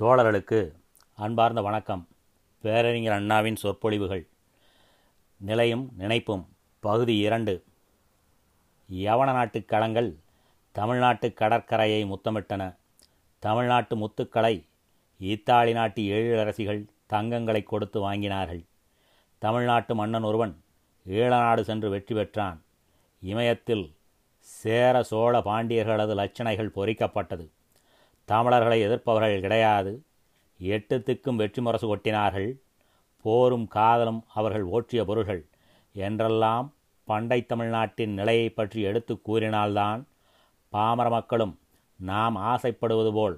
தோழர்களுக்கு அன்பார்ந்த வணக்கம். பேரறிஞர் அண்ணாவின் சொற்பொழிவுகள். நிலையும் நினைப்பும். பகுதி இரண்டு. யவன நாட்டுக் களங்கள் தமிழ்நாட்டு கடற்கரையை முத்தமிட்டன. தமிழ்நாட்டு முத்துக்களை இத்தாலி நாட்டு ஏழரசிகள் தங்கங்களை கொடுத்து வாங்கினார்கள். தமிழ்நாட்டு மன்னன் ஒருவன் ஈழநாடு சென்று வெற்றி பெற்றான். இமயத்தில் சேர சோழ பாண்டியர்களது லட்சணைகள் பொறிக்கப்பட்டது. தமிழர்களை எதிர்ப்பவர்கள் கிடையாது. எட்டு திக்கும் வெற்றி முரசு கொட்டினார்கள் போரும் காதலும் அவர்கள் ஓற்றிய பொருள்கள். என்றெல்லாம் பண்டை தமிழ்நாட்டின் நிலையை பற்றி எடுத்து கூறினால்தான் பாமர மக்களும் நாம் ஆசைப்படுவது போல்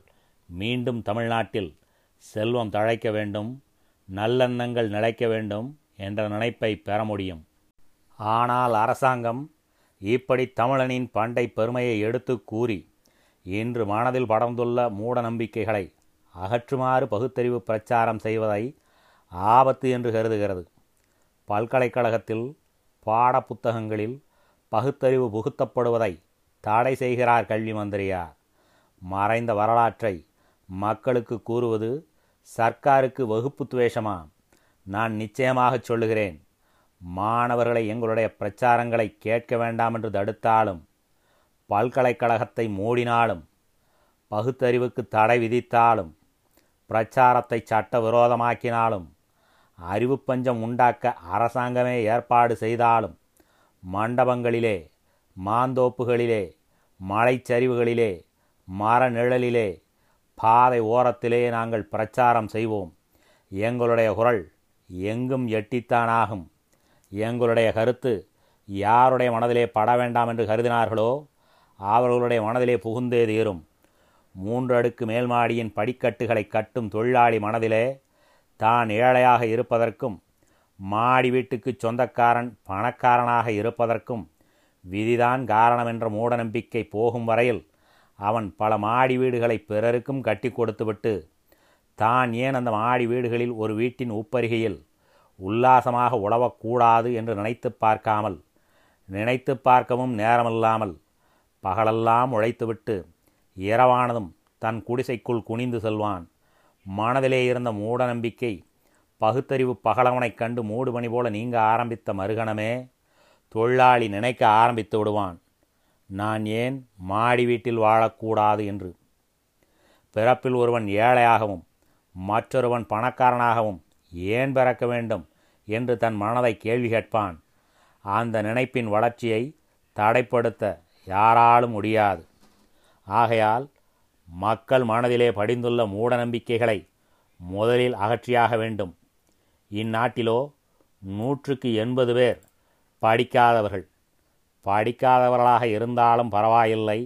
மீண்டும் தமிழ்நாட்டில் செல்வம் தழைக்க வேண்டும் நல்லெண்ணங்கள் நிலைக்க வேண்டும் என்ற நினைப்பை பெற முடியும். ஆனால் அரசாங்கம் இப்படி தமிழனின் பண்டை பெருமையை எடுத்து கூறி இன்று மனதில் படர்ந்துள்ள மூட நம்பிக்கைகளை அகற்றுமாறு பகுத்தறிவு பிரச்சாரம் செய்வதை ஆபத்து என்று கருதுகிறது. பல்கலைக்கழகத்தில் பாட புத்தகங்களில் பகுத்தறிவு புகுத்தப்படுவதை தடை செய்கிறார் கல்வி மந்திரியார். மறைந்த வரலாற்றை மக்களுக்கு கூறுவது சர்க்காருக்கு வகுப்பு துவேஷமா நான் நிச்சயமாக சொல்லுகிறேன். மாணவர்களை எங்களுடைய பிரச்சாரங்களை கேட்க வேண்டாம் என்று தடுத்தாலும் பல்கலைக்கழகத்தை மூடினாலும் பகுத்தறிவுக்கு தடை விதித்தாலும் பிரச்சாரத்தை சட்டவிரோதமாக்கினாலும் அறிவு பஞ்சம் உண்டாக்க அரசாங்கமே ஏற்பாடு செய்தாலும் மண்டபங்களிலே மாந்தோப்புகளிலே மலைச்சரிவுகளிலே மர நிழலிலே பாதை ஓரத்திலே நாங்கள் பிரச்சாரம் செய்வோம். எங்களுடைய குரல் எங்கும் எட்டித்தானாகும். எங்களுடைய கருத்து யாருடைய மனதிலே பட வேண்டாம் என்று கருதினார்களோ அவர்களுடைய மனதிலே புகுந்தே தீரும். மூன்று அடுக்கு மேல்மாடியின் படிக்கட்டுகளை கட்டும் தொழிலாளி மனதிலே தான் ஏழையாக இருப்பதற்கும் மாடி வீட்டுக்கு சொந்தக்காரன் பணக்காரனாக இருப்பதற்கும் விதிதான் காரணம் என்ற மூடநம்பிக்கை போகும் வரையில் அவன் பல மாடி வீடுகளை பிறருக்கும் கட்டி கொடுத்துவிட்டு தான் ஏன் அந்த மாடி வீடுகளில் ஒரு வீட்டின் உப்பருகையில் உல்லாசமாக உழவக்கூடாது என்று நினைத்து பார்க்காமல் நினைத்து பார்க்கவும் நேரமில்லாமல் பகலெல்லாம் உழைத்துவிட்டு இரவானதும் தன் குடிசைக்குள் குனிந்து செல்வான். மனதிலே இருந்த மூட நம்பிக்கை பகுத்தறிவு பகலவனைக் கண்டு மூடுபணி போல நீங்க ஆரம்பித்த மறுகணமே தொழிலாளி நினைக்க ஆரம்பித்து விடுவான். நான் ஏன் மாடி வீட்டில் வாழக்கூடாது என்று? பிறப்பில் ஒருவன் ஏழையாகவும் மற்றொருவன் பணக்காரனாகவும் ஏன் பிறக்க வேண்டும் என்று தன் மனதை கேள்வி கேட்பான். அந்த நினைப்பின் வளர்ச்சியை தடைப்படுத்த யாராலும் முடியாது. ஆகையால் மக்கள் மனதிலே படிந்துள்ள மூடநம்பிக்கைகளை முதலில் அகற்றியாக வேண்டும். இந்நாட்டிலோ நூற்றுக்கு எண்பது பேர் படிக்காதவர்கள். படிக்காதவர்களாக இருந்தாலும் பரவாயில்லை.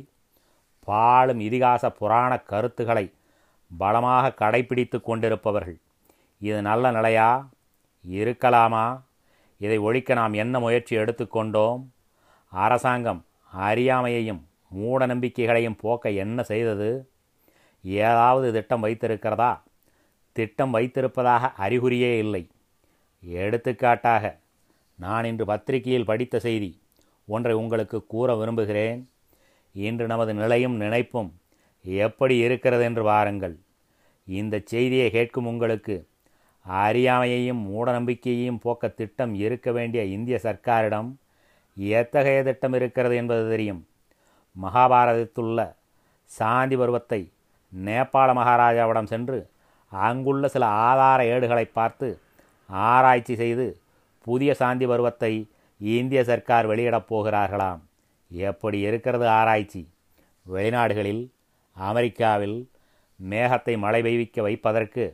பாலும் இதிகாச புராண கருத்துக்களை பலமாக கடைபிடித்து கொண்டிருப்பவர்கள். இது நல்ல நிலையா? இருக்கலாமா? இதை ஒழிக்க நாம் என்ன முயற்சி எடுத்துக்கொண்டோம் அரசாங்கம் அறியாமையையும் மூட நம்பிக்கைகளையும் போக்க என்ன செய்தது? ஏதாவது திட்டம் வைத்திருக்கிறதா? திட்டம் வைத்திருப்பதாக அறிகுறியே இல்லை. எடுத்துக்காட்டாக நான் இன்று பத்திரிகையில் படித்த செய்தி ஒன்றை உங்களுக்கு கூற விரும்புகிறேன். இன்று நமது நிலையும் நினைப்பும் எப்படி இருக்கிறது என்று வாருங்கள் இந்த செய்தியை கேட்கும் உங்களுக்கு அறியாமையையும் மூடநம்பிக்கையையும் போக்க திட்டம் இருக்க வேண்டிய இந்திய சர்க்காரிடம் எத்தகைய திட்டம் இருக்கிறது என்பது தெரியும். மகாபாரதத்துள்ள சாந்தி பருவத்தை நேபாள மகாராஜாவிடம் சென்று அங்குள்ள சில ஆதார ஏடுகளை பார்த்து ஆராய்ச்சி செய்து புதிய சாந்தி பருவத்தை இந்திய சர்க்கார் வெளியிடப் போகிறார்களாம். எப்படி இருக்கிறது ஆராய்ச்சி? வெளிநாடுகளில் அமெரிக்காவில் மேகத்தை மழை பெய்விக்க வைப்பதற்கு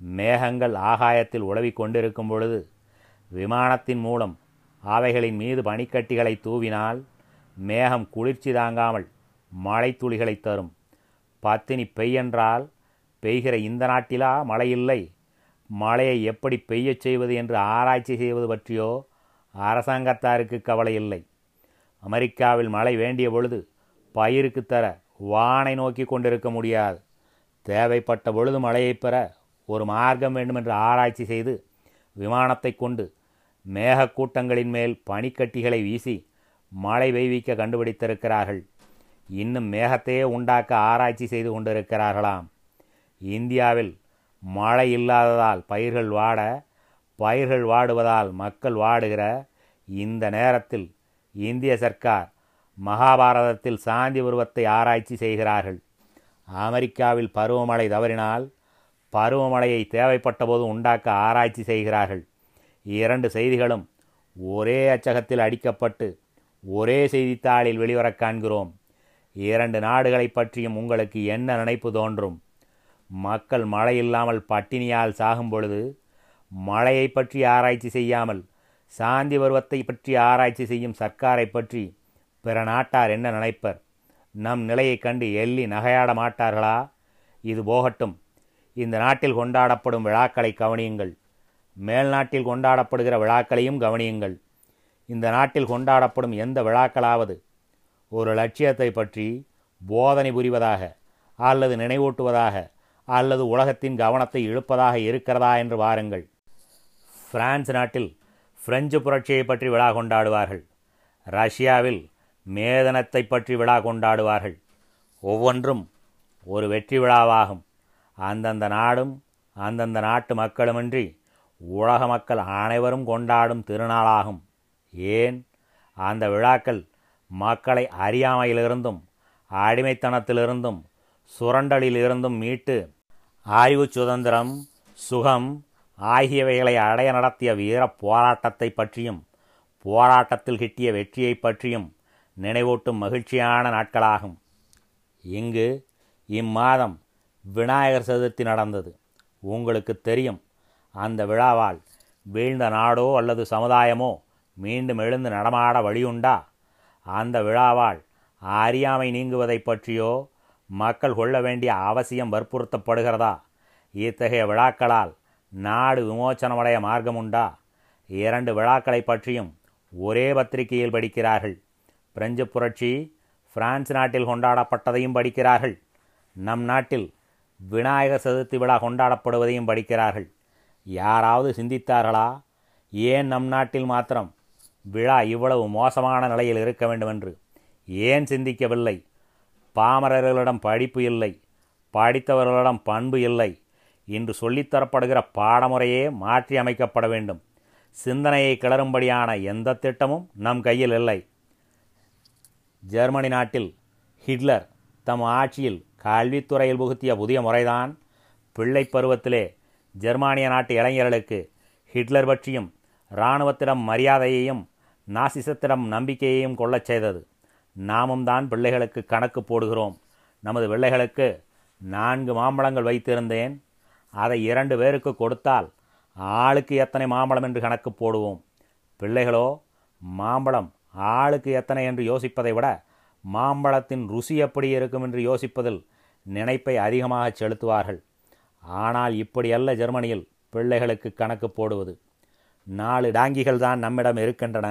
மேகங்கள் ஆகாயத்தில் உழவி கொண்டிருக்கும் பொழுது விமானத்தின் மூலம் அவைகளின் மீது பனிக்கட்டிகளை தூவினால் மேகம் குளிர்ச்சி தாங்காமல் மழைத்துளிகளை தரும். பத்தினி பெய்யென்றால் பெய்கிற இந்த நாட்டிலா மழை இல்லை மழையை எப்படி பெய்யச் செய்வது என்று ஆராய்ச்சி செய்வது பற்றியோ அரசாங்கத்தாருக்கு கவலை இல்லை அமெரிக்காவில் மழை வேண்டிய பொழுது பயிருக்கு தர வானை நோக்கி கொண்டிருக்க முடியாது. தேவைப்பட்ட பொழுது மழையை பெற ஒரு மார்க்கம் வேண்டுமென்று ஆராய்ச்சி செய்து விமானத்தை கொண்டு மேகக்கூட்டங்களின் மேல் பனிக்கட்டிகளை வீசி மழை பெய்விக்க கண்டுபிடித்திருக்கிறார்கள். இன்னும் மேகத்தையே உண்டாக்க ஆராய்ச்சி செய்து கொண்டிருக்கிறார்களாம். இந்தியாவில் மழை இல்லாததால் பயிர்கள் வாட பயிர்கள் வாடுவதால் மக்கள் வாடுகிற இந்த நேரத்தில் இந்திய சர்க்கார் மகாபாரதத்தில் சாந்தி உருவத்தை ஆராய்ச்சி செய்கிறார்கள். அமெரிக்காவில் பருவமழை தவறினால் பருவமழையை தேவைப்பட்ட போது உண்டாக்க ஆராய்ச்சி செய்கிறார்கள். இரண்டு செய்திகளும் ஒரே அச்சகத்தில் அடிக்கப்பட்டு ஒரே செய்தித்தாளில் வெளிவரக் காண்கிறோம். இரண்டு நாடுகளை பற்றியும் உங்களுக்கு என்ன நினைப்பு தோன்றும்? மக்கள் மழை இல்லாமல் பட்டினியால் சாகும் பொழுது மழையை பற்றி ஆராய்ச்சி செய்யாமல் சாந்தி பருவத்தை பற்றி ஆராய்ச்சி செய்யும் சர்க்காரை பற்றி பிற நாட்டார் என்ன நினைப்பர்? நம் நிலையைக் கண்டு எள்ளி நகையாட மாட்டார்களா? இது போகட்டும். இந்த நாட்டில் கொண்டாடப்படும் விழாக்களை கவனியுங்கள். மேல்நாட்டில் கொண்டாடப்படுகிற விழாக்களையும் கவனியுங்கள். இந்த நாட்டில் கொண்டாடப்படும் எந்த விழாக்களாவது ஒரு லட்சியத்தை பற்றி போதனை புரிவதாக அல்லது நினைவூட்டுவதாக அல்லது உலகத்தின் கவனத்தை இழுப்பதாக இருக்கிறதா என்று வாருங்கள். பிரான்ஸ் நாட்டில் பிரெஞ்சு புரட்சியை பற்றி விழா கொண்டாடுவார்கள். ரஷ்யாவில் மேதனத்தை பற்றி விழா கொண்டாடுவார்கள். ஒவ்வொன்றும் ஒரு வெற்றி விழாவாகும். அந்தந்த நாடும் அந்தந்த நாட்டு மக்களுமின்றி உலக மக்கள் அனைவரும் கொண்டாடும் திருநாளாகும். ஏன்? அந்த விழாக்கள் மக்களை அறியாமையிலிருந்தும் அடிமைத்தனத்திலிருந்தும் சுரண்டலிலிருந்தும் மீட்டு ஆய்வு சுதந்திரம் சுகம் ஆகியவைகளை அடைய நடத்திய வீர போராட்டத்தை பற்றியும் போராட்டத்தில் கிட்டிய வெற்றியை பற்றியும் நினைவூட்டும் மகிழ்ச்சியான நாட்களாகும். இங்கு இம்மாதம் விநாயகர் சதுர்த்தி நடந்தது. உங்களுக்கு தெரியும் அந்த விழாவால் வீழ்ந்த நாடோ அல்லது சமுதாயமோ மீண்டும் எழுந்து நடமாட வழியுண்டா? அந்த விழாவால் அறியாமை நீங்குவதை பற்றியோ மக்கள் கொள்ள வேண்டிய அவசியம் வற்புறுத்தப்படுகிறதா? இத்தகைய விழாக்களால் நாடு விமோச்சனமடைய மார்க்கமுண்டா? இரண்டு விழாக்களை பற்றியும் ஒரே பத்திரிகையில் படிக்கிறார்கள். பிரெஞ்சு புரட்சி பிரான்ஸ் நாட்டில் கொண்டாடப்பட்டதையும் படிக்கிறார்கள். நம் நாட்டில் விநாயகர் சதுர்த்தி விழா கொண்டாடப்படுவதையும் படிக்கிறார்கள். யாராவது சிந்தித்தார்களா? ஏன் நம் நாட்டில் மாத்திரம் விழா இவ்வளவு மோசமான நிலையில் இருக்க வேண்டுமென்று? ஏன் சிந்திக்கவில்லை? பாமரர்களிடம் படிப்பு இல்லை. படித்தவர்களிடம் பண்பு இல்லை இன்று சொல்லித்தரப்படுகிற பாடமுறையே மாற்றி அமைக்கப்பட வேண்டும். சிந்தனையை கிளறும்படியான எந்த திட்டமும் நம் கையில் இல்லை. ஜெர்மனி நாட்டில் ஹிட்லர் தம் ஆட்சியில் கல்வித்துறையில் புகுத்திய புதிய முறைதான். பிள்ளை பருவத்திலே ஜெர்மானிய நாட்டு இளைஞர்களுக்கு ஹிட்லர் பற்றியும் இராணுவத்திடம் மரியாதையையும் நாசிசத்திடம் நம்பிக்கையையும் கொள்ளச் செய்தது. நாமும் தான் பிள்ளைகளுக்கு கணக்கு போடுகிறோம். நமது பிள்ளைகளுக்கு நான்கு மாம்பழங்கள் வைத்திருந்தேன். அதை இரண்டு பேருக்கு கொடுத்தால் ஆளுக்கு எத்தனை மாம்பழம் என்று கணக்கு போடுவோம். பிள்ளைகளோ மாம்பழம் ஆளுக்கு எத்தனை என்று யோசிப்பதை விட மாம்பழத்தின் ருசி எப்படி இருக்கும் என்று யோசிப்பதில் நினைப்பை அதிகமாக செலுத்துவார்கள். ஆனால் இப்படியல்ல ஜெர்மனியில் பிள்ளைகளுக்கு கணக்கு போடுவது. நாலு டாங்கிகள் தான் நம்மிடம் இருக்கின்றன.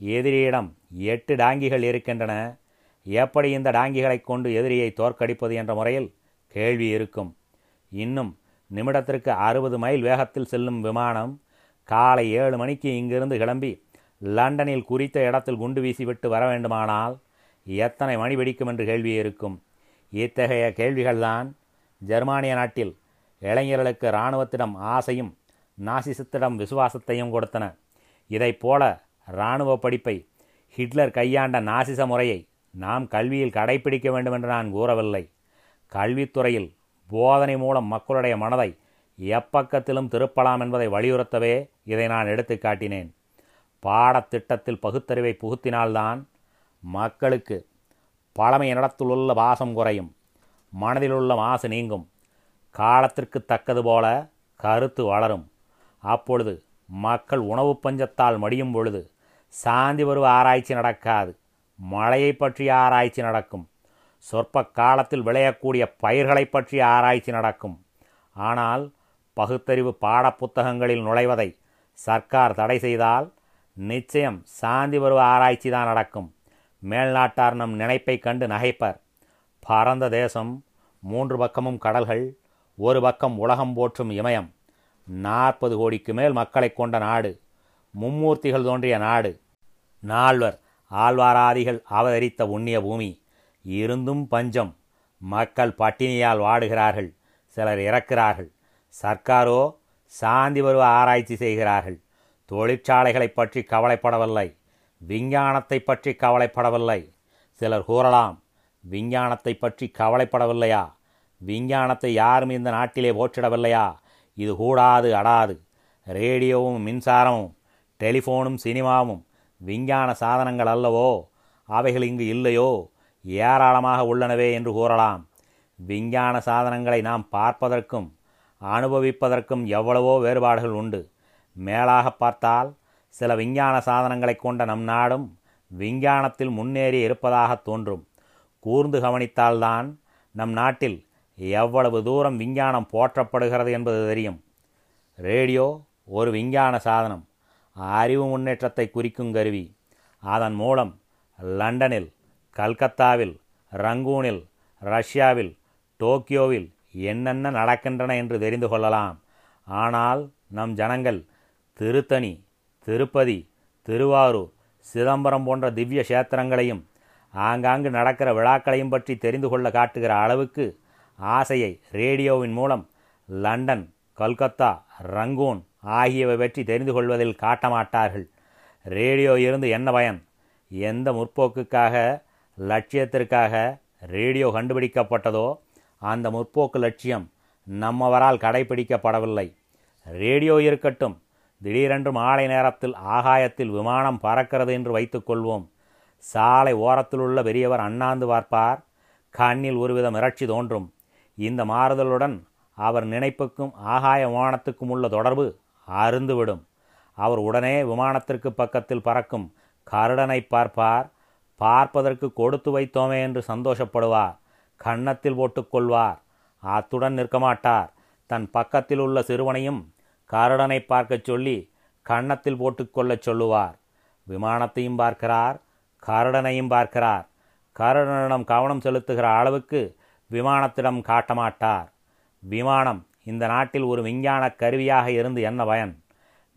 எதிரியிடம் எட்டு டாங்கிகள் இருக்கின்றன. எப்படி இந்த டாங்கிகளை கொண்டு எதிரியை தோற்கடிப்பது என்ற முறையில் கேள்வி இருக்கும். இன்னும் நிமிடத்திற்கு அறுபது மைல் வேகத்தில் செல்லும் விமானம் காலை ஏழு மணிக்கு இங்கிருந்து கிளம்பி லண்டனில் குறித்த இடத்தில் குண்டு வீசிவிட்டு வர வேண்டுமானால் எத்தனை மணி வெடிக்கும் என்று கேள்வி இருக்கும். இத்தகைய கேள்விகள்தான் ஜெர்மானிய நாட்டில் இளைஞர்களுக்கு இராணுவத்திடம் ஆசையும் நாசிசத்திடம் விசுவாசத்தையும் கொடுத்தன. இதைப் போல இராணுவ படிப்பை ஹிட்லர் கையாண்ட நாசிச முறையை நாம் கல்வியில் கடைபிடிக்க வேண்டும் என்று நான் கூறவில்லை. கல்வித்துறையில் போதனை மூலம் மக்களுடைய மனதை எப்பக்கத்திலும் திருப்பலாம் என்பதை வலியுறுத்தவே இதை நான் எடுத்து காட்டினேன். பாடத்திட்டத்தில் பகுத்தறிவை புகுத்தினால்தான் மக்களுக்கு பழமை நடத்திலுள்ள பாசம் குறையும். மனதிலுள்ள மாசு நீங்கும். காலத்திற்கு தக்கது போல கருத்து வளரும். அப்பொழுது மக்கள் உணவு பஞ்சத்தால் மடியும் பொழுது சாந்தி பருவ ஆராய்ச்சி நடக்காது. மழையை பற்றிய ஆராய்ச்சி நடக்கும். சொற்ப காலத்தில் விளையக்கூடிய பயிர்களை பற்றிய ஆராய்ச்சி நடக்கும். ஆனால் பகுத்தறிவு பாடப்புத்தகங்களில் நுழைவதை சர்க்கார் தடை செய்தால் நிச்சயம் சாந்தி பருவ ஆராய்ச்சி தான் நடக்கும். மேல்நாட்டார் நம் நினைப்பை கண்டு நகைப்பர். பரந்த தேசம் மூன்று பக்கமும் கடல்கள் ஒரு பக்கம் உலகம் போற்றும் இமயம் நாற்பது கோடிக்கு மேல் மக்களை கொண்ட நாடு மும்மூர்த்திகள் தோன்றிய நாடு நால்வர் ஆழ்வாராதிகள் அவதரித்த உண்ணிய பூமி இருந்தும் பஞ்சம் மக்கள் பட்டினியால் வாடுகிறார்கள் சிலர் இறக்கிறார்கள் சர்க்காரோ சாந்தி பருவ ஆராய்ச்சி செய்கிறார்கள் தொழிற்சாலைகளை பற்றி கவலைப்படவில்லை விஞ்ஞானத்தை பற்றி கவலைப்படவில்லை சிலர் கூறலாம் விஞ்ஞானத்தை பற்றி கவலைப்படவில்லையா? விஞ்ஞானத்தை யாரும் இந்த நாட்டிலே போற்றிடவில்லையா? இது கூடாது அடாது. ரேடியோவும் மின்சாரமும் டெலிஃபோனும் சினிமாவும் விஞ்ஞான சாதனங்கள் அல்லவோ? அவைகள் இங்கு இல்லையோ? ஏராளமாக உள்ளனவே என்று கூறலாம். விஞ்ஞான சாதனங்களை நாம் பார்ப்பதற்கும் அனுபவிப்பதற்கும் எவ்வளவோ வேறுபாடுகள் உண்டு. மேலாக பார்த்தால் சில விஞ்ஞான சாதனங்களை கொண்ட நம் நாடும் விஞ்ஞானத்தில் முன்னேறி இருப்பதாக தோன்றும். கூர்ந்து கவனித்தால்தான் நம் நாட்டில் எவ்வளவு தூரம் விஞ்ஞானம் போற்றப்படுகிறது என்பது தெரியும். ரேடியோ ஒரு விஞ்ஞான சாதனம். அறிவு முன்னேற்றத்தை குறிக்கும் கருவி. அதன் மூலம் லண்டனில் கல்கத்தாவில் ரங்கூனில் ரஷ்யாவில் டோக்கியோவில் என்னென்ன நடக்கின்றன என்று தெரிந்து கொள்ளலாம். ஆனால் நம் ஜனங்கள் திருத்தணி திருப்பதி திருவாரூர் சிதம்பரம் போன்ற திவ்ய கஷேத்திரங்களையும் ஆங்காங்கு நடக்கிற விழாக்களையும் பற்றி தெரிந்து கொள்ள காட்டுகிற அளவுக்கு ஆசையை ரேடியோவின் மூலம் லண்டன் கல்கத்தா ரங்கூன் ஆகியவை பற்றி தெரிந்து கொள்வதில் காட்டமாட்டார்கள். ரேடியோ இருந்து என்ன பயன்? எந்த முற்போக்குக்காக லட்சியத்திற்காக ரேடியோ கண்டுபிடிக்கப்பட்டதோ அந்த முற்போக்கு லட்சியம் நம்மவரால் கடைபிடிக்கப்படவில்லை. ரேடியோ இருக்கட்டும் திடீரென்று மாலை நேரத்தில் ஆகாயத்தில் விமானம் பறக்கிறது என்று வைத்துக்கொள்வோம் சாலை ஓரத்திலுள்ள பெரியவர் அண்ணாந்து பார்ப்பார் கண்ணில் ஒருவித மிரட்சி தோன்றும். இந்த மாறுதலுடன் அவர் நினைப்புக்கும் ஆகாய விமானத்துக்கும் உள்ள தொடர்பு அருந்துவிடும் அவர் உடனே விமானத்திற்கு பக்கத்தில் பறக்கும் கருடனை பார்ப்பார். பார்ப்பதற்கு கொடுத்து வைத்தோமே என்று சந்தோஷப்படுவார். கன்னத்தில் போட்டுக்கொள்வார். அத்துடன் நிற்க மாட்டார் தன் பக்கத்தில் உள்ள சிறுவனையும் கருடனை பார்க்கச் சொல்லி கன்னத்தில் போட்டுக்கொள்ளச் சொல்லுவார். விமானத்தையும் பார்க்கிறார். கருடனையும் பார்க்கிறார். கருடனிடம் கவனம் செலுத்துகிற அளவுக்கு விமானத்திடம் காட்ட மாட்டார் விமானம் இந்த நாட்டில் ஒரு விஞ்ஞான கருவியாக இருந்து என்ன பயன்?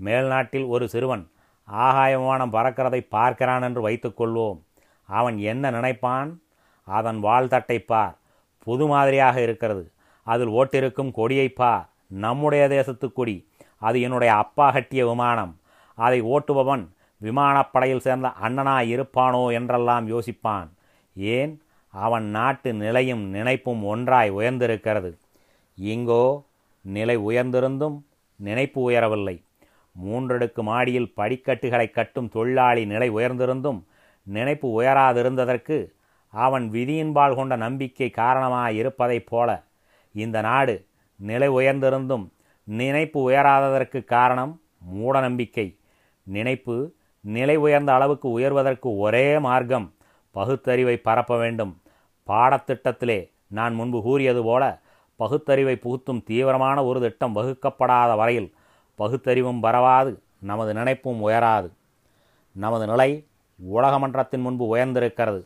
மேல்நாட்டில் ஒரு சிறுவன் ஆகாய விமானம் பறக்கிறதை பார்க்கிறான் என்று வைத்துக்கொள்வோம் அவன் என்ன நினைப்பான்? அதன் வாழ்த்தட்டை பார். புது மாதிரியாக இருக்கிறது. அதில் ஓட்டிருக்கும் கொடியை பார். நம்முடைய தேசத்து கொடி. அது என்னுடைய அப்பா கட்டிய விமானம். அதை ஓட்டுபவன் விமானப்படையில் சேர்ந்த அண்ணனாய் இருப்பானோ என்றெல்லாம் யோசிப்பான். ஏன்? அவன் நாட்டு நிலையும் நினைப்பும் ஒன்றாய் உயர்ந்திருக்கிறது. இங்கோ நிலை உயர்ந்திருந்தும் நினைப்பு உயரவில்லை. மூன்றடுக்கு மாடியில் படிக்கட்டுகளை கட்டும் தொழிலாளி நிலை உயர்ந்திருந்தும் நினைப்பு உயராதிருந்ததற்கு அவன் விதியின்பால் கொண்ட நம்பிக்கை காரணமாக இருப்பதைப் போல இந்த நாடு நிலை உயர்ந்திருந்தும் நினைப்பு உயராததற்கு காரணம் மூட நம்பிக்கை. நினைப்பு நிலை உயர்ந்த அளவுக்கு உயர்வதற்கு ஒரே மார்க்கம் பகுத்தறிவை பரப்ப வேண்டும். பாடத்திட்டத்திலே நான் முன்பு கூறியது போல பகுத்தறிவை புகுத்தும் தீவிரமான ஒரு திட்டம் வகுக்கப்படாத வரையில் பகுத்தறிவும் பரவாது நமது நினைப்பும் உயராது. நமது நிலை உலகமன்றத்தின் முன்பு உயர்ந்திருக்கிறது.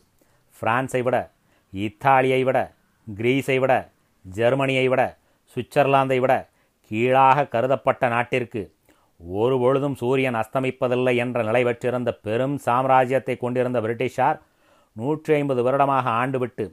பிரான்ஸை விட இத்தாலியை விட கிரீஸை விட ஜெர்மனியை விட சுவிட்சர்லாந்தை விட கீழாக கருதப்பட்ட நாட்டிற்கு ஒரு பொழுதும் சூரியன் அஸ்தமிப்பதில்லை என்ற நிலை பெற்றிருந்த பெரும் சாம்ராஜ்யத்தை கொண்டிருந்த பிரிட்டிஷார் நூற்றி ஐம்பது வருடமாக ஆண்டுவிட்டு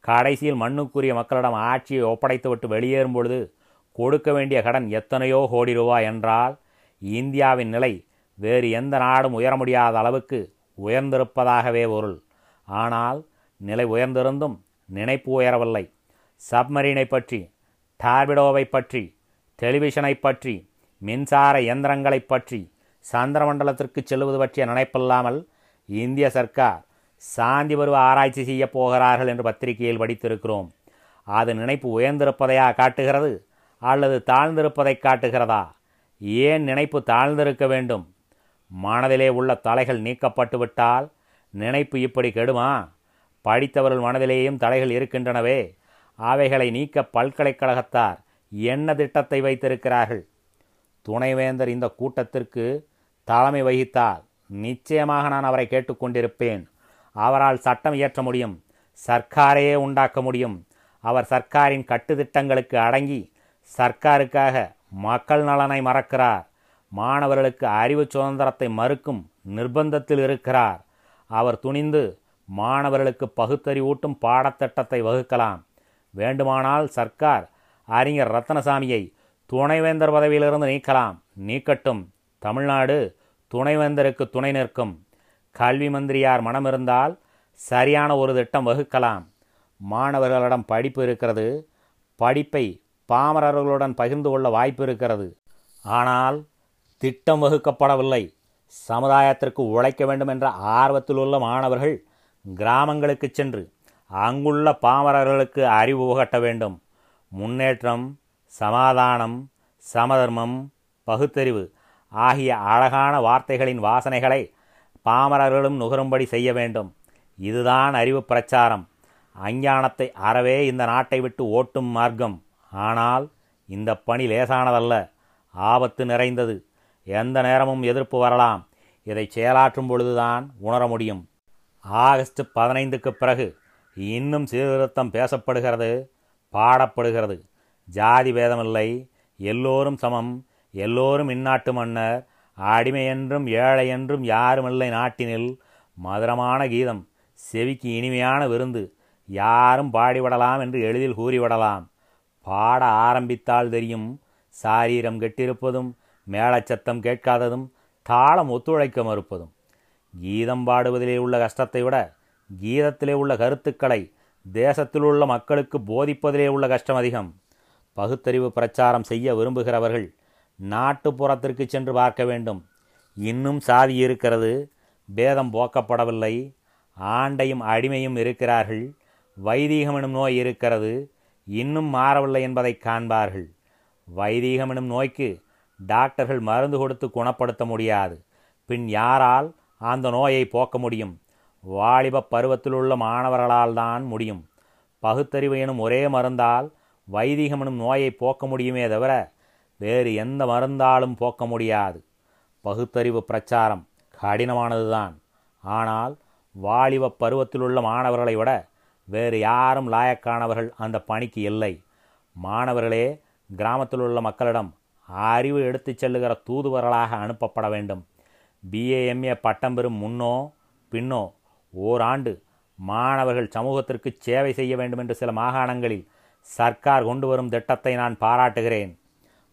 கடைசியில் மண்ணுக்குரிய மக்களிடம் ஆட்சியை ஒப்படைத்துவிட்டு வெளியேறும் பொழுது கொடுக்க வேண்டிய கடன் எத்தனையோ கோடி ரூபாய் என்றால் இந்தியாவின் நிலை வேறு எந்த நாடும் உயர முடியாத அளவுக்கு உயர்ந்திருப்பதாகவே பொருள். ஆனால் நிலை உயர்ந்திருந்தும் நினைப்பு உயரவில்லை. சப்மரீனை பற்றி டார்பிடோவை பற்றி டெலிவிஷனை பற்றி மின்சார இயந்திரங்களைப் பற்றி சந்திரமண்டலத்திற்கு செல்வது பற்றிய நினைப்பில்லாமல் இந்திய சர்க்கார் சாந்தி பருவ ஆராய்ச்சி செய்யப் போகிறார்கள் என்று பத்திரிகையில் படித்திருக்கிறோம். அது நினைப்பு உயர்ந்திருப்பதையா காட்டுகிறது அல்லது தாழ்ந்திருப்பதை காட்டுகிறதா? ஏன் நினைப்பு தாழ்ந்திருக்க வேண்டும்? மனதிலே உள்ள தலைகள் நீக்கப்பட்டு விட்டால் நினைப்பு இப்படி கெடுமா? படித்தவர்கள் மனதிலேயும் தலைகள் இருக்கின்றனவே. அவைகளை நீக்க பல்கலைக்கழகத்தார் என்ன திட்டத்தை வைத்திருக்கிறார்கள்? துணைவேந்தர் இந்த கூட்டத்திற்கு தலைமை வகித்தால் நிச்சயமாக நான் அவரை கேட்டுக்கொண்டிருப்பேன். அவரால் சட்டம் இயற்ற முடியும் சர்க்காரையே உண்டாக்க முடியும். அவர் சர்க்காரின் கட்டுத்திட்டங்களுக்கு அடங்கி சர்க்காருக்காக மக்கள் நலனை மறக்கிறார். மாணவர்களுக்கு அறிவு சுதந்திரத்தை மறுக்கும் நிர்பந்தத்தில் இருக்கிறார். அவர் துணிந்து மாணவர்களுக்கு பகுத்தறிவூட்டும் பாடத்திட்டத்தை வகுக்கலாம். வேண்டுமானால் சர்க்கார் அறிஞர் ரத்னசாமியை துணைவேந்தர் பதவியிலிருந்து நீக்கலாம். நீக்கட்டும். தமிழ்நாடு துணைவேந்தருக்கு துணை நிற்கும். கல்வி மந்திரியார் மனமிருந்தால் சரியான ஒரு திட்டம் வகுக்கலாம். மாணவர்களிடம் படிப்பு இருக்கிறது. படிப்பை பாமரர்களுடன் பகிர்ந்து கொள்ள வாய்ப்பு இருக்கிறது. ஆனால் திட்டம் வகுக்கப்படவில்லை. சமுதாயத்திற்கு உழைக்க வேண்டும் என்ற ஆர்வத்தில் உள்ள மாணவர்கள் கிராமங்களுக்கு சென்று அங்குள்ள பாமரர்களுக்கு அறிவு புகட்ட வேண்டும். முன்னேற்றம் சமாதானம் சமதர்மம் பகுத்தறிவு ஆகிய அழகான வார்த்தைகளின் வாசனைகளை பாமரர்களும் நுகரும்படி செய்ய வேண்டும். இதுதான் அறிவு பிரச்சாரம். அஞ்ஞானத்தை அறவே இந்த நாட்டை விட்டு ஓட்டும் மார்க்கம். ஆனால் இந்த பணி லேசானதல்ல. ஆபத்து நிறைந்தது. எந்த நேரமும் எதிர்ப்பு வரலாம். இதை செயலாற்றும் பொழுதுதான் உணர முடியும். ஆகஸ்ட் பதினைந்துக்கு பிறகு இன்னும் சீர்திருத்தம் பேசப்படுகிறது பாடப்படுகிறது. ஜாதி பேதமில்லை. எல்லோரும் சமம். எல்லோரும் இந்நாட்டு மன்னர். அடிமை என்றும் ஏழை என்றும் யாருமில்லை நாட்டினில். மதுரமான கீதம் செவிக்கு இனிமையான விருந்து யாரும் பாடிவிடலாம் என்று எளிதில் கூறிவிடலாம். பாட ஆரம்பித்தால் தெரியும் சாரீரம் கெட்டிருப்பதும் மேளச்சத்தம் கேட்காததும் தாளம் ஒத்துழைக்க மறுப்பதும். கீதம் பாடுவதிலே உள்ள கஷ்டத்தை விட கீதத்திலே உள்ள கருத்துக்களை தேசத்தில் உள்ள மக்களுக்கு போதிப்பதிலே உள்ள கஷ்டம் அதிகம். பகுத்தறிவு பிரச்சாரம் செய்ய விரும்புகிறவர்கள் நாட்டுப்புறத்திற்கு சென்று பார்க்க வேண்டும். இன்னும் சாதி இருக்கிறது பேதம் போக்கப்படவில்லை. ஆண்டையும் அடிமையும் இருக்கிறார்கள் வைதீகம் எனும் நோய் இருக்கிறது இன்னும் மாறவில்லை என்பதை காண்பார்கள். வைதீகம் எனும் நோய்க்கு டாக்டர்கள் மருந்து கொடுத்து குணப்படுத்த முடியாது. பின் யாரால் அந்த நோயை போக்க முடியும்? வாலிப பருவத்தில் உள்ள மாணவர்களால் தான் முடியும். பகுத்தறிவு எனும் ஒரே மருந்தால் வைதிகம் எனும் நோயை போக்க முடியுமே தவிர வேறு எந்த மருந்தாலும் போக்க முடியாது. பகுத்தறிவு பிரச்சாரம் கடினமானதுதான். ஆனால் வாலிப பருவத்தில் உள்ள மாணவர்களை விட வேறு யாரும் லாயக்கானவர்கள் அந்த பணிக்கு இல்லை. மாணவர்களே கிராமத்தில் உள்ள மக்களிடம் அறிவு எடுத்துச் செல்லுகிற தூதுவர்களாக அனுப்பப்பட வேண்டும். பிஏஎம்ஏ பட்டம் பெறும் முன்னோ பின்னோ ஓராண்டு மாணவர்கள் சமூகத்திற்கு சேவை செய்ய வேண்டும் என்று சில மாகாணங்களில் சர்க்கார் கொண்டு வரும் திட்டத்தை நான் பாராட்டுகிறேன்.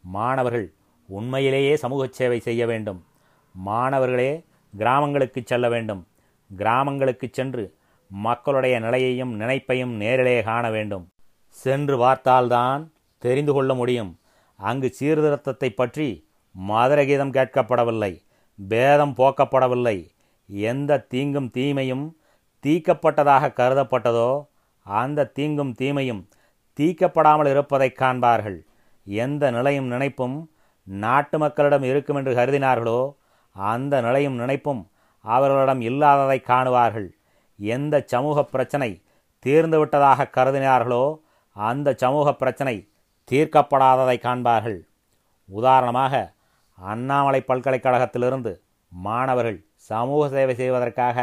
மாணவர்கள் உண்மையிலேயே சமூக சேவை செய்ய வேண்டும். மாணவர்களே கிராமங்களுக்கு செல்ல வேண்டும். கிராமங்களுக்கு சென்று மக்களுடைய நிலையையும் நினைப்பையும் நேரிலே காண வேண்டும். சென்று பார்த்தால்தான் தெரிந்து கொள்ள முடியும். அங்கு சீர்திருத்தத்தை பற்றி மதுரகீதம் கேட்கப்படவில்லை பேதம் போக்கப்படவில்லை. எந்த தீங்கும் தீமையும் தீக்கப்பட்டதாக கருதப்பட்டதோ அந்த தீங்கும் தீமையும் தீக்கப்படாமல் இருப்பதைக் காண்பார்கள். எந்த நிலையும் நினைப்பும் நாட்டு மக்களிடம் இருக்கும் என்று கருதினார்களோ அந்த நிலையும் நினைப்பும் அவர்களிடம் இல்லாததை காணுவார்கள். எந்த சமூக பிரச்சனை தீர்ந்துவிட்டதாக கருதினார்களோ அந்த சமூக பிரச்சனை தீர்க்கப்படாததை காண்பார்கள். உதாரணமாக அண்ணாமலை பல்கலைக்கழகத்திலிருந்து மாணவர்கள் சமூக சேவை செய்வதற்காக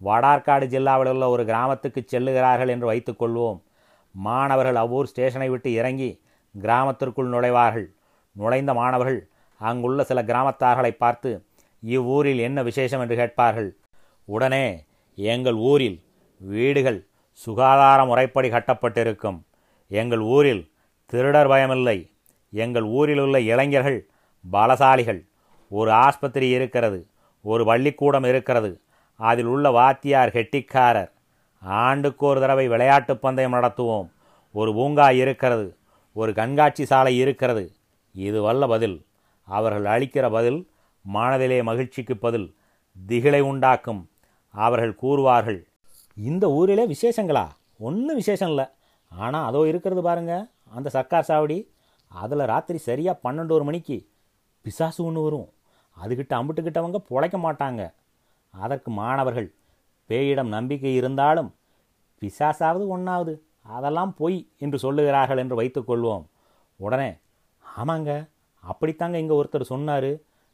வடார்காடு ஜில்லாவில் உள்ள ஒரு கிராமத்துக்கு செல்லுகிறார்கள் என்று வைத்துக்கொள்வோம் மாணவர்கள் அவ்வூர் ஸ்டேஷனை விட்டு இறங்கி கிராமத்திற்குள் நுழைவார்கள். நுழைந்த மாணவர்கள் அங்குள்ள சில கிராமத்தார்களை பார்த்து இவ்வூரில் என்ன விசேஷம்? என்று கேட்பார்கள். உடனே எங்கள் ஊரில் வீடுகள் சுகாதார முறைப்படி கட்டப்பட்டிருக்கும். எங்கள் ஊரில் திருடர் பயமில்லை. எங்கள் ஊரில் உள்ள இளைஞர்கள் பலசாலிகள். ஒரு ஆஸ்பத்திரி இருக்கிறது. ஒரு பள்ளிக்கூடம் இருக்கிறது. அதில் உள்ள வாத்தியார் கெட்டிக்காரர். ஆண்டுக்கு ஒரு தடவை விளையாட்டு பந்தயம் நடத்துவோம். ஒரு பூங்கா இருக்கிறது. ஒரு கண்காட்சி சாலை இருக்கிறது. இது வல்ல பதில். அவர்கள் அளிக்கிற பதில் மனதிலே மகிழ்ச்சிக்கு பதில். திகிலை உண்டாக்கும். அவர்கள் கூறுவார்கள் இந்த ஊரிலே விசேஷங்களா? ஒன்றும் விசேஷம் இல்லை. ஆனால் அதோ இருக்கிறது பாருங்க அந்த சர்க்கார் சாவடி. அதில் ராத்திரி சரியாக பன்னெண்டு ஒரு மணிக்கு பிசாசு ஒன்று வரும். அதுக்கிட்ட அம்பிட்டுக்கிட்டவங்க பிழைக்க மாட்டாங்க. அதற்கு மாணவர்கள் பேயிடம் நம்பிக்கை இருந்தாலும் பிசாசாவது ஒன்றாவது அதெல்லாம் பொய் என்று சொல்லுகிறார்கள் என்று வைத்துக்கொள்வோம் உடனே ஆமாங்க அப்படித்தாங்க இங்கே ஒருத்தர் சொன்னார்.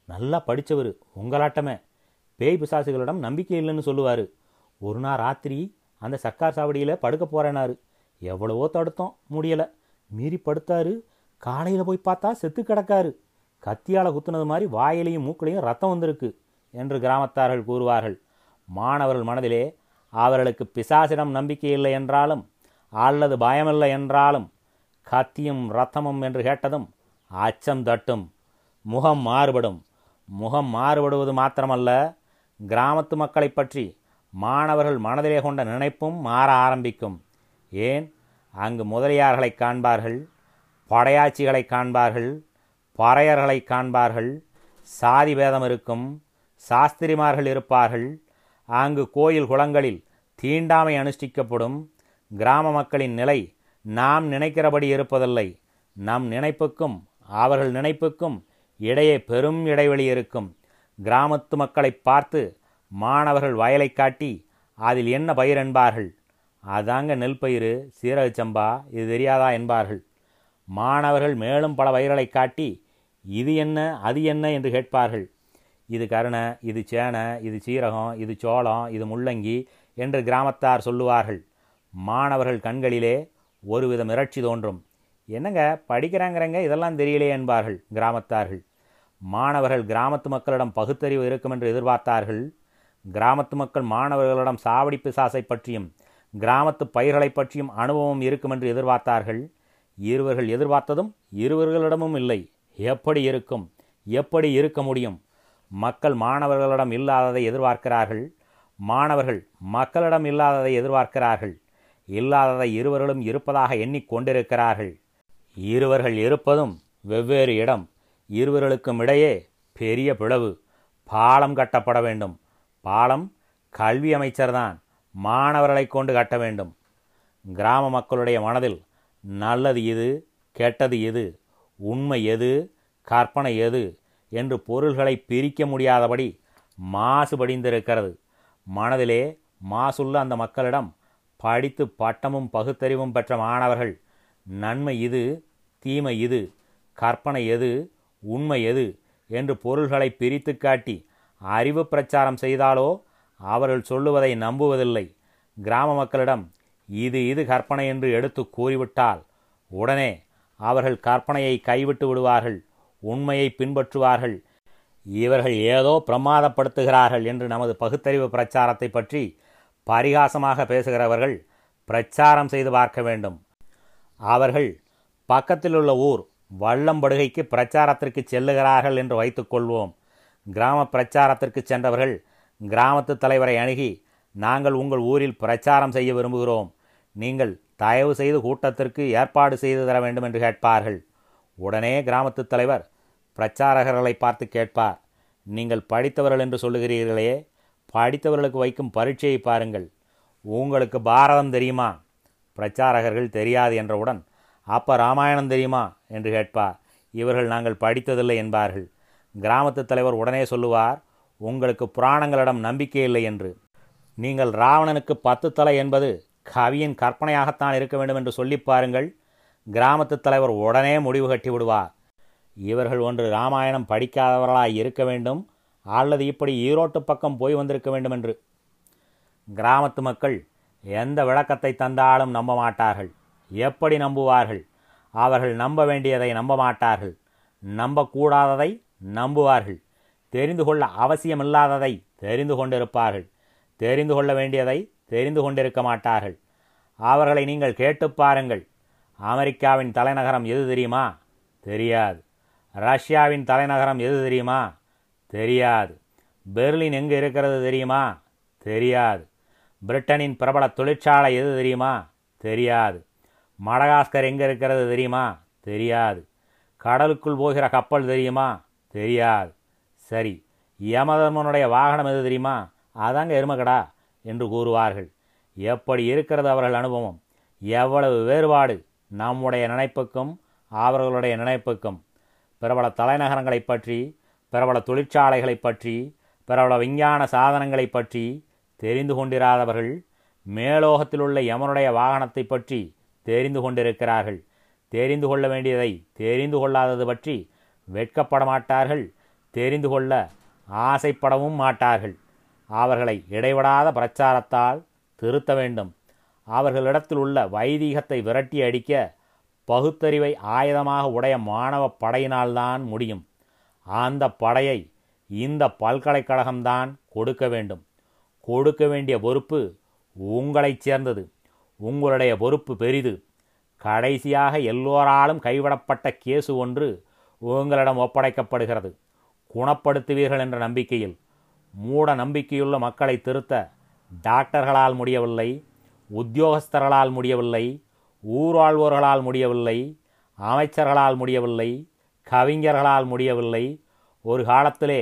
நல்லா படித்தவர் உங்களாட்டமே. பேய் பிசாசுகளிடம் நம்பிக்கை இல்லைன்னு சொல்லுவார். ஒரு நாள் ராத்திரி அந்த சர்க்கார் சாவடியில் படுக்க போகிறேனாரு எவ்வளவோ தடுத்தோம் முடியலை. மீறி படுத்தாரு காலையில் போய் பார்த்தா செத்து கிடக்காரு. கத்தியால் குத்துனது மாதிரி வாயிலையும் மூக்கிலையும் ரத்தம் வந்திருக்கு என்று கிராமத்தார்கள் கூறுவார்கள். மாணவர்கள் மனதிலே அவர்களுக்கு பிசாசிடம் நம்பிக்கை இல்லை என்றாலும் அல்லது பயமில்லை என்றாலும் கத்தியும் ரத்தமும் என்று கேட்டதும் அச்சம் தட்டும். முகம் மாறுபடும். முகம் மாறுபடுவது மாத்திரமல்ல கிராமத்து மக்களைப் பற்றி மாணவர்கள் மனதிலே கொண்ட நினைப்பும் மாற ஆரம்பிக்கும். ஏன்? அங்கு முதலியார்களை காண்பார்கள் படையாட்சிகளை காண்பார்கள் பறையர்களை காண்பார்கள். சாதி பேதம் இருக்கும் சாஸ்திரிமார்கள் இருப்பார்கள். அங்கு கோயில் குளங்களில் தீண்டாமை அனுஷ்டிக்கப்படும். கிராம மக்களின் நிலை நாம் நினைக்கிறபடி இருப்பதில்லை. நம் நினைப்புக்கும் அவர்கள் நினைப்புக்கும் இடையே பெரும் இடைவெளி இருக்கும். கிராமத்து மக்களை பார்த்து மாணவர்கள் வயலை காட்டி அதில் என்ன பயிர் என்பார்கள்? அதாங்க நெல் பயிர் சம்பா இது தெரியாதா? என்பார்கள். மாணவர்கள் மேலும் பல பயிர்களை காட்டி இது என்ன அது என்ன? என்று கேட்பார்கள். இது கருணை இது சேனை இது சீரகம் இது சோளம் இது முள்ளங்கி என்று கிராமத்தார் சொல்லுவார்கள். மாணவர்கள் கண்களிலே ஒருவித மிரட்சி தோன்றும். என்னங்க படிக்கிறாங்கிறங்க இதெல்லாம் தெரியலையே என்பார்கள் கிராமத்தார்கள். மாணவர்கள் கிராமத்து மக்களிடம் பகுத்தறிவு இருக்கும் என்று எதிர்பார்த்தார்கள். கிராமத்து மக்கள் மாணவர்களிடம் சாவடி பிசாசை பற்றியும் கிராமத்து பயிர்களை பற்றியும் அனுபவம் இருக்கும் என்று எதிர்பார்த்தார்கள். இருவர்கள் எதிர்பார்த்ததும் இருவர்களிடமும் இல்லை. எப்படி இருக்கும்? எப்படி இருக்க முடியும்? மக்கள் மாணவர்களிடம் இல்லாததை எதிர்பார்க்கிறார்கள். மாணவர்கள் மக்களிடம் இல்லாததை எதிர்பார்க்கிறார்கள். இல்லாததை இருவர்களும் இருப்பதாக எண்ணிக்கொண்டிருக்கிறார்கள் இருவர்கள் இருப்பதும் வெவ்வேறு இடம் இருவர்களுக்கும் இடையே பெரிய பிளவு. பாலம் கட்டப்பட வேண்டும். பாலம் கல்வி அமைச்சர்தான் மாணவர்களை கொண்டு கட்ட வேண்டும். கிராம மக்களுடைய மனதில் நல்லது இது கெட்டது எது உண்மை எது கற்பனை எது என்று பொருள்களை பிரிக்க முடியாதபடி மாசுபடிந்திருக்கிறது. மனதிலே மாசுள்ள அந்த மக்களிடம் படித்து பட்டமும் பகுத்தறிவும் பெற்ற மாணவர்கள் நன்மை இது தீமை இது கற்பனை எது உண்மை எது என்று பொருள்களை பிரித்து காட்டி அறிவு பிரச்சாரம் செய்தாலோ அவர்கள் சொல்லுவதை நம்புவதில்லை. கிராம மக்களிடம் இது இது கற்பனை என்று எடுத்து கூறிவிட்டால் உடனே அவர்கள் கற்பனையை கைவிட்டு விடுவார்கள் உண்மையை பின்பற்றுவார்கள். இவர்கள் ஏதோ பிரமாதப்படுத்துகிறார்கள் என்று நமது பகுத்தறிவு பிரச்சாரத்தை பற்றி பரிகாசமாக பேசுகிறவர்கள் பிரச்சாரம் செய்து பார்க்க வேண்டும். அவர்கள் பக்கத்தில் உள்ள ஊர் வள்ளம்படுகைக்கு பிரச்சாரத்திற்கு செல்லுகிறார்கள் என்று வைத்துக்கொள்வோம் கிராம பிரச்சாரத்திற்கு சென்றவர்கள் கிராமத்து தலைவரை அணுகி நாங்கள் உங்கள் ஊரில் பிரச்சாரம் செய்ய விரும்புகிறோம். நீங்கள் தயவு செய்து கூட்டத்திற்கு ஏற்பாடு செய்து தர வேண்டும் என்று கேட்பார்கள். உடனே கிராமத்து தலைவர் பிரச்சாரகர்களை பார்த்து கேட்பார். நீங்கள் படித்தவர்கள் என்று சொல்லுகிறீர்களே படித்தவர்களுக்கு வைக்கும் பரீட்சையை பாருங்கள். உங்களுக்கு பாரதம் தெரியுமா? பிரச்சாரகர்கள் தெரியாது என்றவுடன் அப்போ ராமாயணம் தெரியுமா? என்று கேட்பார். இவர்கள் நாங்கள் படித்ததில்லை என்பார்கள். கிராமத்து தலைவர் உடனே சொல்லுவார் உங்களுக்கு புராணங்களிடம் நம்பிக்கை இல்லை என்று. நீங்கள் ராவணனுக்கு பத்து தலை என்பது கவியின் கற்பனையாகத்தான் இருக்க வேண்டும் என்று சொல்லி பாருங்கள். கிராமத்து தலைவர் உடனே முடிவு கட்டி விடுவார் இவர்கள் ஒன்று ராமாயணம் படிக்காதவர்களாய் இருக்க வேண்டும் அல்லது இப்படி ஈரோட்டு பக்கம் போய் வந்திருக்க வேண்டும் என்று கிராமத்து மக்கள் எந்த விளக்கத்தை தந்தாலும் நம்ப மாட்டார்கள். எப்படி நம்புவார்கள்? அவர்கள் நம்ப வேண்டியதை நம்ப மாட்டார்கள். நம்பக்கூடாததை நம்புவார்கள். தெரிந்து கொள்ள அவசியமில்லாததை தெரிந்து கொண்டிருப்பார்கள். தெரிந்து கொள்ள வேண்டியதை தெரிந்து கொண்டிருக்க மாட்டார்கள். அவர்களை நீங்கள் கேட்டு பாருங்கள். அமெரிக்காவின் தலைநகரம் எது தெரியுமா? தெரியாது. ரஷ்யாவின் தலைநகரம் எது தெரியுமா? தெரியாது. பெர்லின் எங்கே இருக்கிறது தெரியுமா? தெரியாது. பிரிட்டனின் பிரபல தொழிற்சாலை எது தெரியுமா? தெரியாது. மடகாஸ்கர் எங்கே இருக்கிறது தெரியுமா? தெரியாது. கடலுக்குள் போகிற கப்பல் தெரியுமா? தெரியாது. சரி யமதர்மனுடைய வாகனம் எது தெரியுமா? அதாங்க எருமகடா என்று கூறுவார்கள். எப்படி இருக்கிறது அவர்கள் அனுபவம்? எவ்வளவு வேறுபாடு நம்முடைய நினைப்புக்கும் அவர்களுடைய நினைப்புக்கும். பிரபல தலைநகரங்களை பற்றி பிரபல தொழிற்சாலைகளை பற்றி பிரபல விஞ்ஞான சாதனங்களை பற்றி தெரிந்து கொண்டிராதவர்கள் மேலோகத்தில் உள்ள யமனுடைய வாகனத்தை பற்றி தெரிந்து கொண்டிருக்கிறார்கள். தெரிந்து கொள்ள வேண்டியதை தெரிந்து கொள்ளாதது பற்றி வெட்கப்பட மாட்டார்கள். தெரிந்து கொள்ள ஆசைப்படவும் மாட்டார்கள். அவர்களை இடைவிடாத பிரச்சாரத்தால் திருத்த வேண்டும். அவர்களிடத்தில் உள்ள வைதீகத்தை விரட்டி அடிக்க பகுத்தறிவை ஆயுதமாக உடைய மாணவ படையினால்தான் முடியும். அந்த படையை இந்த பல்கலைக்கழகம்தான் கொடுக்க வேண்டும். கொடுக்க வேண்டிய பொறுப்பு உங்களைச் சேர்ந்தது. உங்களுடைய பொறுப்பு பெரிது. கடைசியாக எல்லோராலும் கைவிடப்பட்ட கேசு ஒன்று உங்களிடம் ஒப்படைக்கப்படுகிறது. குணப்படுத்துவீர்கள் என்ற நம்பிக்கையில். மூட நம்பிக்கையுள்ள மக்களை திருத்த டாக்டர்களால் முடியவில்லை. உத்தியோகஸ்தர்களால் முடியவில்லை. ஊர்வாழ்வோர்களால் முடியவில்லை. அமைச்சர்களால் முடியவில்லை. கவிஞர்களால் முடியவில்லை. ஒரு காலத்திலே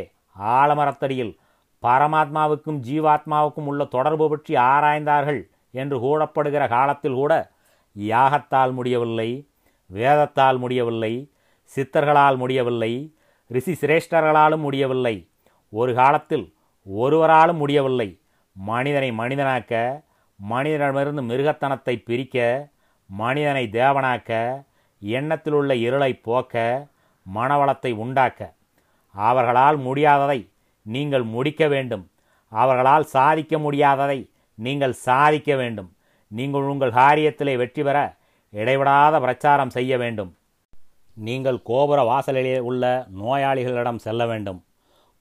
ஆலமரத்தடியில் பரமாத்மாவுக்கும் ஜீவாத்மாவுக்கும் உள்ள தொடர்பு பற்றி ஆராய்ந்தார்கள் என்று கூறப்படுகிற காலத்தில் கூட யாகத்தால் முடியவில்லை வேதத்தால் முடியவில்லை சித்தர்களால் முடியவில்லை ரிஷி சிரேஷ்டர்களாலும் முடியவில்லை. ஒரு காலத்தில் ஒருவராலும் முடியவில்லை. மனிதனை மனிதனாக்க மனிதனிடமிருந்து மிருகத்தனத்தை பிரிக்க மனிதனை தேவனாக்க எண்ணத்தில் உள்ள இருளை போக்க மனவளத்தை உண்டாக்க. அவர்களால் முடியாததை நீங்கள் முடிக்க வேண்டும். அவர்களால் சாதிக்க முடியாததை நீங்கள் சாதிக்க வேண்டும். நீங்கள் உங்கள் காரியத்திலே வெற்றி பெற இடைவிடாத பிரச்சாரம் செய்ய வேண்டும். நீங்கள் கோபுர வாசலிலே உள்ள நோயாளிகளிடம் செல்ல வேண்டும்.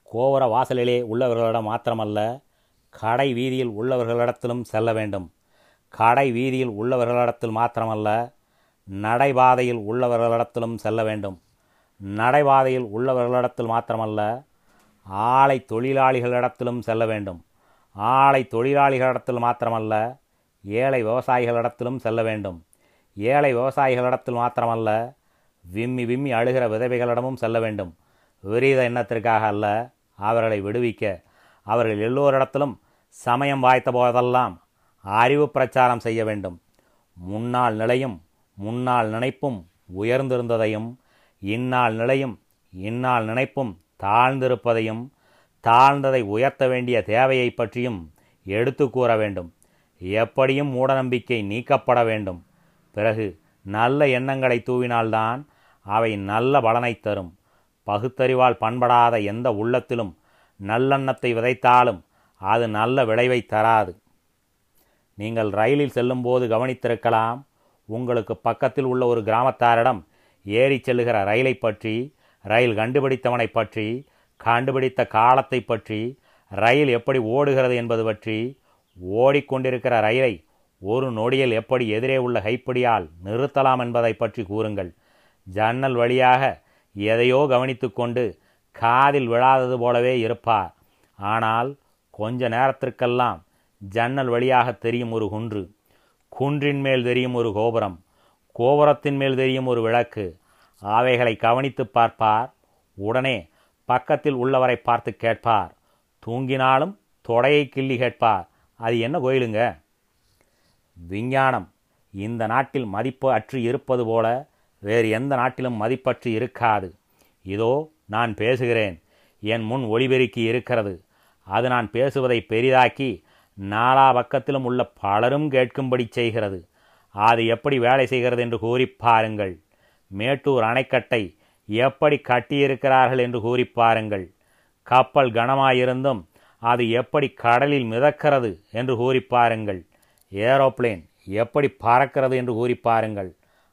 கோபுர வாசலிலே உள்ளவர்களிடம் மாத்திரமல்ல கடை வீதியில் உள்ளவர்களிடத்திலும் செல்ல வேண்டும். கடை வீதியில் உள்ளவர்களிடத்தில் மாத்திரமல்ல நடைபாதையில் உள்ளவர்களிடத்திலும் செல்ல வேண்டும். நடைபாதையில் உள்ளவர்களிடத்தில் மாத்திரமல்ல ஆலை தொழிலாளிகளிடத்திலும் செல்ல வேண்டும். ஆலை தொழிலாளிகளிடத்தில் மாத்திரமல்ல ஏழை விவசாயிகளிடத்திலும் செல்ல வேண்டும். ஏழை விவசாயிகளிடத்தில் மாத்திரமல்ல விம்மி விம்மி அழுகிற விதவைகளிடமும் செல்ல வேண்டும். விரீத எண்ணத்திற்காக அல்ல அவர்களை விடுவிக்க. அவர்கள் எல்லோரிடத்திலும் சமயம் வாய்த்த போதெல்லாம் அறிவு பிரச்சாரம் செய்ய வேண்டும். முன்னாள் நிலையும் முன்னாள் நினைப்பும் உயர்ந்திருந்ததையும் இந்நாள் நிலையும் இந்நாள் நினைப்பும் தாழ்ந்திருப்பதையும் தாழ்ந்ததை உயர்த்த வேண்டிய தேவையை பற்றியும் எடுத்து கூற வேண்டும். எப்படியும் மூடநம்பிக்கை நீக்கப்பட வேண்டும். பிறகு நல்ல எண்ணங்களை தூவினால்தான் அவை நல்ல பலனை தரும். பகுத்தறிவால் பண்படாத எந்த உள்ளத்திலும் நல்லெண்ணத்தை விதைத்தாலும் அது நல்ல விளைவை தராது. நீங்கள் ரயிலில் செல்லும்போது கவனித்திருக்கலாம் உங்களுக்கு பக்கத்தில் உள்ள ஒரு கிராமத்தாரிடம் ஏறி செல்லுகிற ரயிலை பற்றி ரயில் கண்டுபிடித்தவனை பற்றி கண்டுபிடித்த காலத்தை பற்றி ரயில் எப்படி ஓடுகிறது என்பது பற்றி ஓடிக்கொண்டிருக்கிற ரயிலை ஒரு நொடியில் எப்படி எதிரே உள்ள கைப்பிடியால் நிறுத்தலாம் என்பதை பற்றி கூறுங்கள். ஜன்னல் வழியாக எதையோ கவனித்து கொண்டு காதில் விழாதது போலவே இருப்பார். ஆனால் கொஞ்ச நேரத்திற்கெல்லாம் ஜன்னல் வழியாக தெரியும் ஒரு குன்று. குன்றின் மேல் தெரியும் ஒரு கோபுரம். கோபுரத்தின் மேல் தெரியும் ஒரு விளக்கு. அவைகளை கவனித்து பார்ப்பார். உடனே பக்கத்தில் உள்ளவரை பார்த்து கேட்பார். தூங்கினாலும் தொடையை கிள்ளி கேட்பார். அது என்ன கோயிலுங்க? விஞ்ஞானம். இந்த நாட்டில் மதிப்பு அற்று இருப்பது போல வேறு எந்த நாட்டிலும் மதிப்பற்று இருக்காது. இதோ நான் பேசுகிறேன். என் முன் ஒளிபெருக்கி இருக்கிறது. அது நான் பேசுவதை பெரிதாக்கி நாலா பக்கத்திலும் உள்ள பலரும் கேட்கும்படி செய்கிறது. அது எப்படி வேலை செய்கிறது என்று கூறி பாருங்கள் மேட்டூர் அணைக்கட்டை எப்படி கட்டியிருக்கிறார்கள் என்று கூறி பாருங்கள் கப்பல் கனமாயிருந்தும் அது எப்படி கடலில் மிதக்கிறது என்று கூறி பாருங்கள் ஏரோப்ளேன் எப்படி பறக்கிறது என்று கூறி பாருங்கள்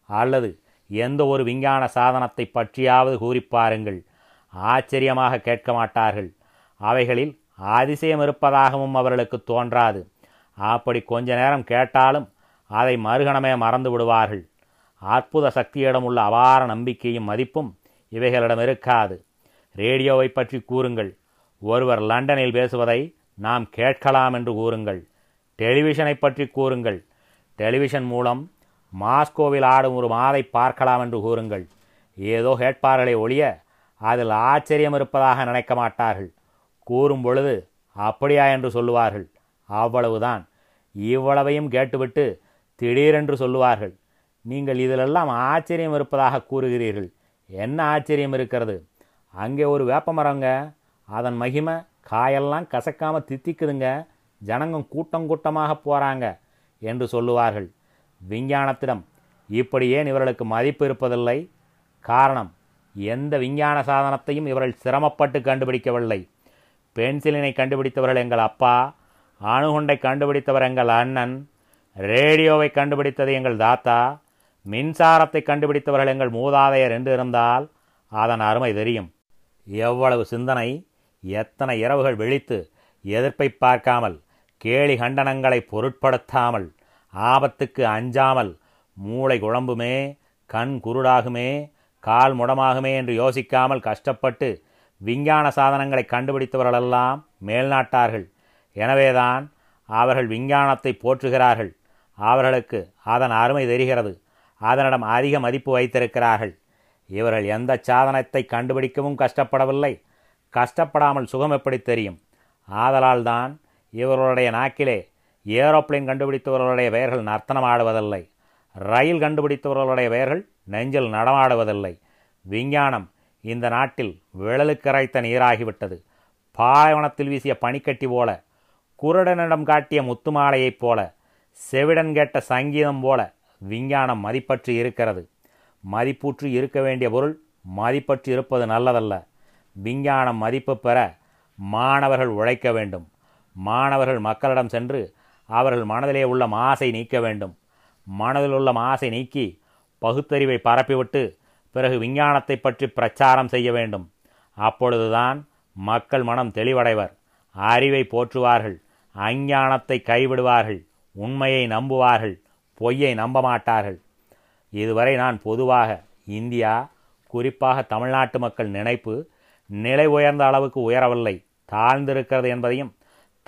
அல்லது எந்த ஒரு விஞ்ஞான சாதனத்தை பற்றியாவது கூறி பாருங்கள் ஆச்சரியமாக கேட்க மாட்டார்கள். அவைகளில் அதிசயம் இருப்பதாகவும் அவர்களுக்கு தோன்றாது. அப்படி கொஞ்ச நேரம் கேட்டாலும் அதை மறுகணமே மறந்து விடுவார்கள். அற்புத சக்தியிடம் உள்ள அபார நம்பிக்கையும் மதிப்பும் இவைகளிடம் இருக்காது. ரேடியோவை பற்றி கூறுங்கள். ஒருவர் லண்டனில் பேசுவதை நாம் கேட்கலாம் என்று கூறுங்கள். டெலிவிஷனை பற்றி கூறுங்கள். டெலிவிஷன் மூலம் மாஸ்கோவில் ஆடும் ஒரு மாதை பார்க்கலாம் என்று கூறுங்கள். ஏதோ கேட்பார்களே ஒழிய அதில் ஆச்சரியம் இருப்பதாக நினைக்க மாட்டார்கள். கூறும் பொழுது அப்படியா? என்று சொல்லுவார்கள். அவ்வளவுதான். இவ்வளவையும் கேட்டுவிட்டு திடீரென்று சொல்லுவார்கள் நீங்கள் இதிலெல்லாம் ஆச்சரியம் இருப்பதாக கூறுகிறீர்கள். என்ன ஆச்சரியம் இருக்கிறது? அங்கே ஒரு வேப்ப மரங்க அதன் மகிமை காயெல்லாம் கசக்காமல் தித்திக்குதுங்க. ஜனங்க கூட்டம் கூட்டமாக போகிறாங்க என்று சொல்லுவார்கள். விஞ்ஞானத்திடம் இப்படி ஏன் இவர்களுக்கு மதிப்பு இருப்பதில்லை? காரணம் எந்த விஞ்ஞான சாதனத்தையும் இவர்கள் சிரமப்பட்டு கண்டுபிடிக்கவில்லை. பென்சிலினை கண்டுபிடித்தவர்கள் எங்கள் அப்பா அணுகுண்டை கண்டுபிடித்தவர் எங்கள் அண்ணன் ரேடியோவை கண்டுபிடித்தது எங்கள் தாத்தா. மின்சாரத்தை கண்டுபிடித்தவர்கள் எங்கள் மூதாதையர் என்று இருந்தால் அதன் அருமை தெரியும். எவ்வளவு சிந்தனை எத்தனை இரவுகள் விழித்து எதிர்ப்பை பார்க்காமல் கேலி கண்டனங்களை பொருட்படுத்தாமல் ஆபத்துக்கு அஞ்சாமல் மூளை குழம்புமே கண் குருடாகுமே கால் முடமாகுமே என்று யோசிக்காமல் கஷ்டப்பட்டு விஞ்ஞான சாதனங்களை கண்டுபிடித்தவர்களெல்லாம் மேல்நாட்டார்கள். எனவேதான் அவர்கள் விஞ்ஞானத்தை போற்றுகிறார்கள். அவர்களுக்கு அதன் அருமை தெரிகிறது. அதனிடம் அதிக மதிப்பு வைத்திருக்கிறார்கள். இவர்கள் எந்த சாதனத்தை கண்டுபிடிக்கவும் கஷ்டப்படவில்லை. கஷ்டப்படாமல் சுகம் எப்படி தெரியும்? ஆதலால் தான் இவர்களுடைய நாக்கிலே ஏரோப்ளேன் கண்டுபிடித்தவர்களுடைய பெயர்கள் நர்த்தனம் ஆடுவதில்லை ரயில் கண்டுபிடித்தவர்களுடைய பெயர்கள் நெஞ்சில் நடமாடுவதில்லை. விஞ்ஞானம் இந்த நாட்டில் விழலுக்கரைத்த நீராகிவிட்டது. பாலைவனத்தில் வீசிய பனிக்கட்டி போல குருடனிடம் காட்டிய முத்துமாலையைப் போல செவிடன் கேட்ட சங்கீதம் போல விஞ்ஞானம் மதிப்பற்று இருக்கிறது. மதிப்புற்று இருக்க வேண்டிய பொருள் மதிப்பற்று இருப்பது நல்லதல்ல. விஞ்ஞானம் மதிப்பு பெற மாணவர்கள் உழைக்க வேண்டும். மாணவர்கள் மக்களிடம் சென்று அவர்கள் மனதிலே உள்ள மாசை நீக்க வேண்டும். மனதில் உள்ள மாசை நீக்கி பகுத்தறிவை பரப்பிவிட்டு பிறகு விஞ்ஞானத்தை பற்றி பிரச்சாரம் செய்ய வேண்டும். அப்பொழுதுதான் மக்கள் மனம் தெளிவடைவர். அறிவை போற்றுவார்கள். அஞ்ஞானத்தை கைவிடுவார்கள். உண்மையை நம்புவார்கள் பொய்யை நம்ப மாட்டார்கள் இதுவரை நான் பொதுவாக இந்தியா குறிப்பாக தமிழ்நாட்டு மக்கள் நினைப்பு நிலை உயர்ந்த அளவுக்கு உயரவில்லை தாழ்ந்திருக்கிறது என்பதையும்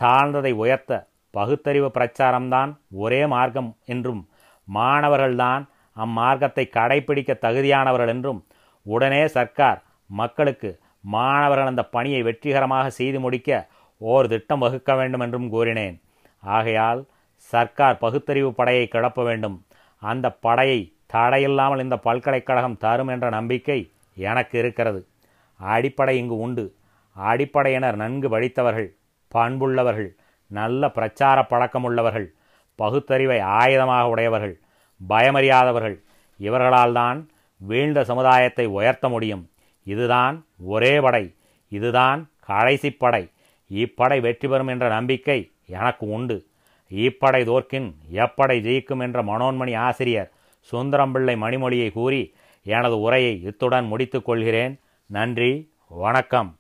தாழ்ந்ததை உயர்த்த பகுத்தறிவு பிரச்சாரம்தான் ஒரே மார்க்கம் என்றும் மாணவர்கள்தான் அம்மார்க்கத்தை கடைபிடிக்க தகுதியானவர்கள் என்றும் உடனே சர்க்கார் மக்களுக்கு மாணவர்கள் அந்த பணியை வெற்றிகரமாக செய்து முடிக்க ஓர் திட்டம் வகுக்க வேண்டும் என்றும் கூறினேன். ஆகையால் சர்க்கார் பகுத்தறிவு படையை கிளப்ப வேண்டும். அந்த படையை தடையில்லாமல் இந்த பல்கலைக்கழகம் தரும் என்ற நம்பிக்கை எனக்கு இருக்கிறது. அடிப்படை இங்கு உண்டு. அடிப்படையினர் நன்கு படித்தவர்கள் பண்புள்ளவர்கள் நல்ல பிரச்சார பழக்கமுள்ளவர்கள் பகுத்தறிவை ஆயுதமாக உடையவர்கள் பயமறியாதவர்கள். இவர்களால் தான் வீழ்ந்த சமுதாயத்தை உயர்த்த முடியும். இதுதான் ஒரே படை. இதுதான் கடைசி படை. இப்படை வெற்றி பெறும் என்ற நம்பிக்கை எனக்கு உண்டு. இப்படை தோற்கின் எப்படை ஜெயிக்கும் என்ற மனோன்மணி ஆசிரியர் சுந்தரம்பிள்ளை மணிமொழியை கூறி எனது உரையை இத்துடன் முடித்துக் கொள்கிறேன். நன்றி வணக்கம்.